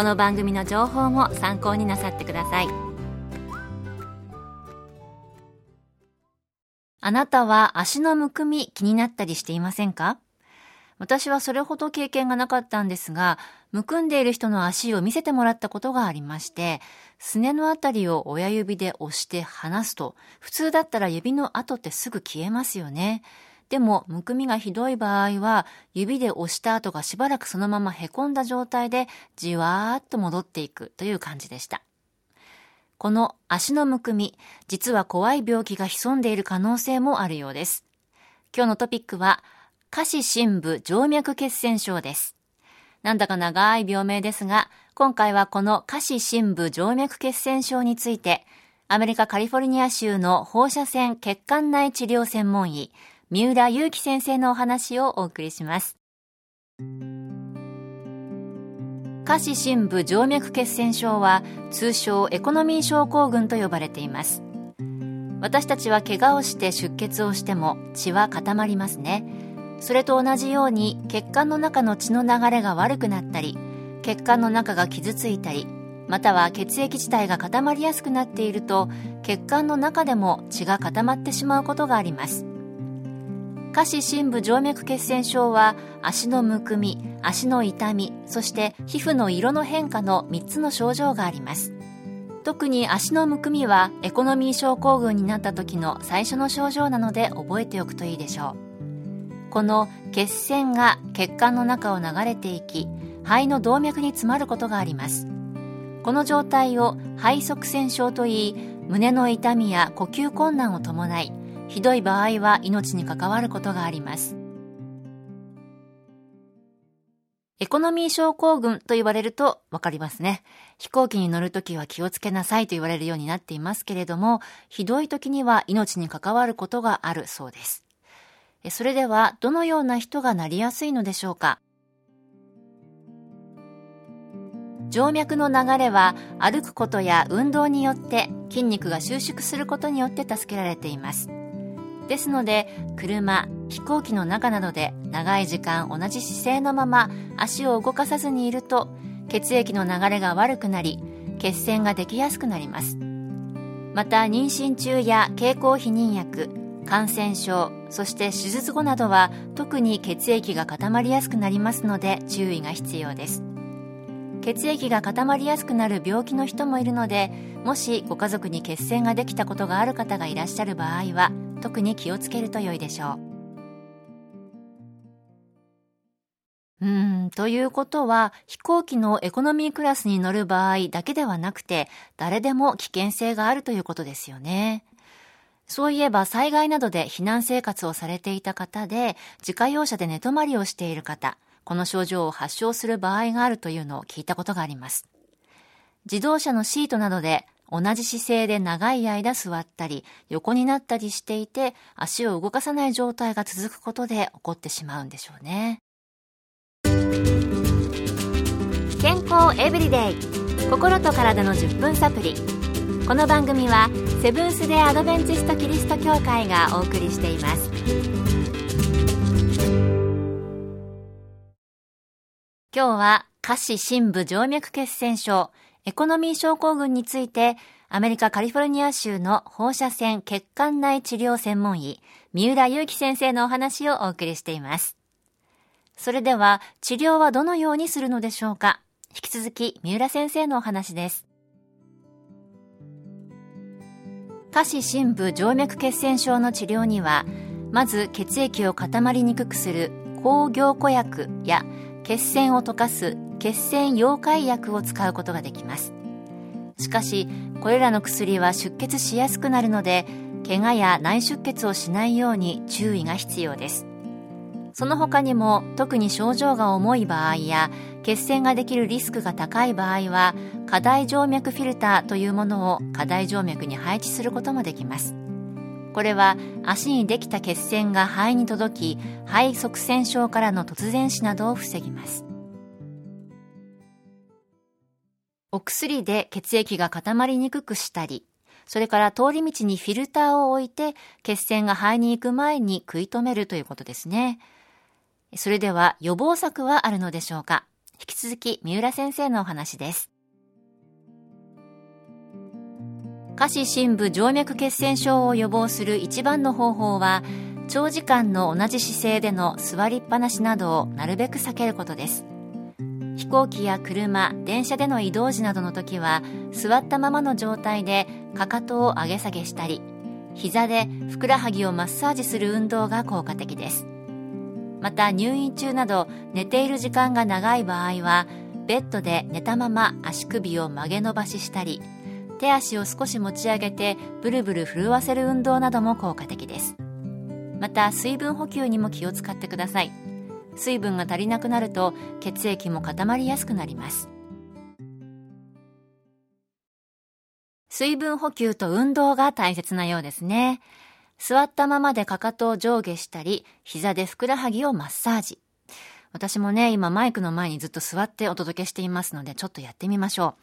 この番組の情報も参考になさってくださいあなたは足のむくみ気になったりしていませんか？私はそれほど経験がなかったんですが、むくんでいる人の足を見せてもらったことがありまして、すねのあたりを親指で押して離すと、普通だったら指の跡ってすぐ消えますよね。でも、むくみがひどい場合は、指で押した後がしばらくそのまま凹んだ状態で、じわーっと戻っていくという感じでした。この足のむくみ、実は怖い病気が潜んでいる可能性もあるようです。今日のトピックは、下肢深部静脈血栓症です。なんだか長い病名ですが、今回はこの下肢深部静脈血栓症について、アメリカカリフォルニア州の放射線血管内治療専門医、三浦祐樹先生のお話をお送りします。下肢深部静脈血栓症は通称エコノミー症候群と呼ばれています。私たちは怪我をして出血をしても血は固まりますね。それと同じように血管の中の血の流れが悪くなったり、血管の中が傷ついたり、または血液自体が固まりやすくなっていると血管の中でも血が固まってしまうことがあります下肢深部静脈血栓症は足のむくみ、足の痛み、そして皮膚の色の変化の3つの症状があります。特に足のむくみはエコノミー症候群になった時の最初の症状なので覚えておくといいでしょう。この血栓が血管の中を流れていき、肺の動脈に詰まることがあります。この状態を肺塞栓症といい、胸の痛みや呼吸困難を伴い、ひどい場合は命に関わることがあります。エコノミー症候群と言われるとわかりますね。飛行機に乗るときは気をつけなさいと言われるようになっていますけれども、ひどい時には命に関わることがあるそうです。それでは、どのような人がなりやすいのでしょうか？静脈の流れは歩くことや運動によって筋肉が収縮することによって助けられています。ですので車飛行機の中などで長い時間同じ姿勢のまま足を動かさずにいると血液の流れが悪くなり血栓ができやすくなります。また妊娠中や経口避妊薬感染症そして手術後などは特に血液が固まりやすくなりますので注意が必要です。血液が固まりやすくなる病気の人もいるのでもしご家族に血栓ができたことがある方がいらっしゃる場合は特に気をつけると良いでしょう。うん、ということは、飛行機のエコノミークラスに乗る場合だけではなくて、誰でも危険性があるということですよね。そういえば災害などで避難生活をされていた方で、自家用車で寝泊まりをしている方、この症状を発症する場合があるというのを聞いたことがあります。自動車のシートなどで同じ姿勢で長い間座ったり、横になったりしていて、足を動かさない状態が続くことで起こってしまうんでしょうね。健康エブリデイ。心と体の10分サプリこの番組はセブンス・デ・アドベンチスト・キリスト教会がお送りしています。今日は下肢深部静脈血栓症。エコノミー症候群について、アメリカカリフォルニア州の放射線血管内治療専門医、三浦祐樹先生のお話をお送りしています。それでは、治療はどのようにするのでしょうか？引き続き、三浦先生のお話です。下肢深部静脈血栓症の治療にはまず血液を固まりにくくする抗凝固薬や血栓を溶かす血栓溶解薬を使うことができます。しかしこれらの薬は出血しやすくなるので怪我や内出血をしないように注意が必要です。その他にも特に症状が重い場合や血栓ができるリスクが高い場合は過大静脈フィルターというものを過大静脈に配置することもできます。これは足にできた血栓が肺に届き肺塞栓症からの突然死などを防ぎます。お薬で血液が固まりにくくしたりそれから通り道にフィルターを置いて血栓が肺に行く前に食い止めるということですね。それでは予防策はあるのでしょうか？引き続き三浦先生のお話です。下肢深部静脈血栓症を予防する一番の方法は長時間の同じ姿勢での座りっぱなしなどをなるべく避けることです。行機や車電車での移動時などの時は座ったままの状態でかかとを上げ下げしたり膝でふくらはぎをマッサージする運動が効果的です。また入院中など寝ている時間が長い場合はベッドで寝たまま足首を曲げ伸ばししたり手足を少し持ち上げてブルブル震わせる運動なども効果的です。また水分補給にも気を使ってください。水分が足りなくなると血液も固まりやすくなります水分補給と運動が大切なようですね座ったままでかかとを上下したり、膝でふくらはぎをマッサージ。私もね、今マイクの前にずっと座ってお届けしていますので、ちょっとやってみましょ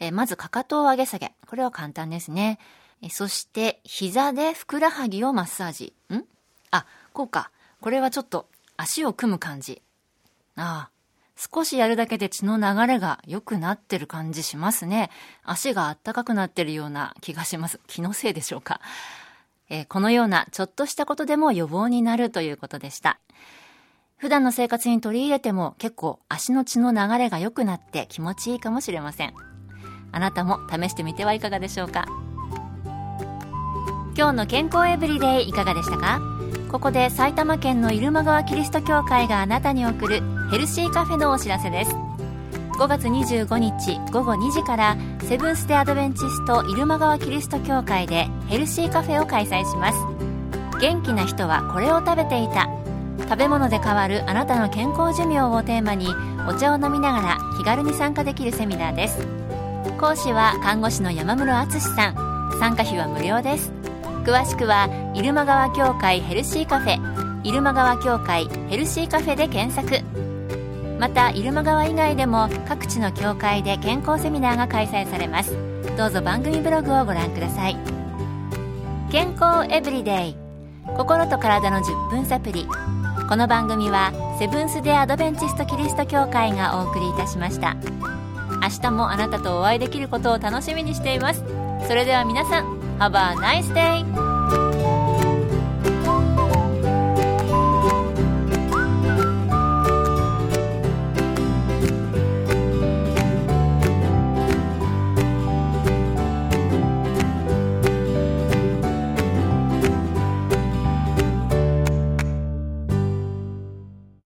う。えまずかかとを上げ下げ。これは簡単ですね。えそして、膝でふくらはぎをマッサージ。ん？あ、こうか。これはちょっと足を組む感じ。ああ。少しやるだけで血の流れが良くなってる感じしますね。足があったかくなってるような気がします。気のせいでしょうか。えー、このようなちょっとしたことでも予防になるということでした。普段の生活に取り入れても結構足の血の流れが良くなって気持ちいいかもしれません。あなたも試してみてはいかがでしょうか。今日の健康エブリデイいかがでしたか？ここで埼玉県の入間川キリスト教会があなたに送るヘルシーカフェのお知らせです。5月25日午後2時からセブンス・デ・アドベンチスト入間川キリスト教会でヘルシーカフェを開催します。元気な人はこれを食べていた。食べ物で変わるあなたの健康寿命をテーマにお茶を飲みながら気軽に参加できるセミナーです。講師は看護師の山室敦さん。参加費は無料です。詳しくは入間川協会ヘルシーカフェ入間川協会ヘルシーカフェで検索。また入間川以外でも各地の教会で健康セミナーが開催されます。どうぞ番組ブログをご覧ください。健康エブリデイ。心と体の10分サプリこの番組はセブンス・デ・アドベンチスト・キリスト教会がお送りいたしました。明日もあなたとお会いできることを楽しみにしています。それでは皆さん Have a nice day!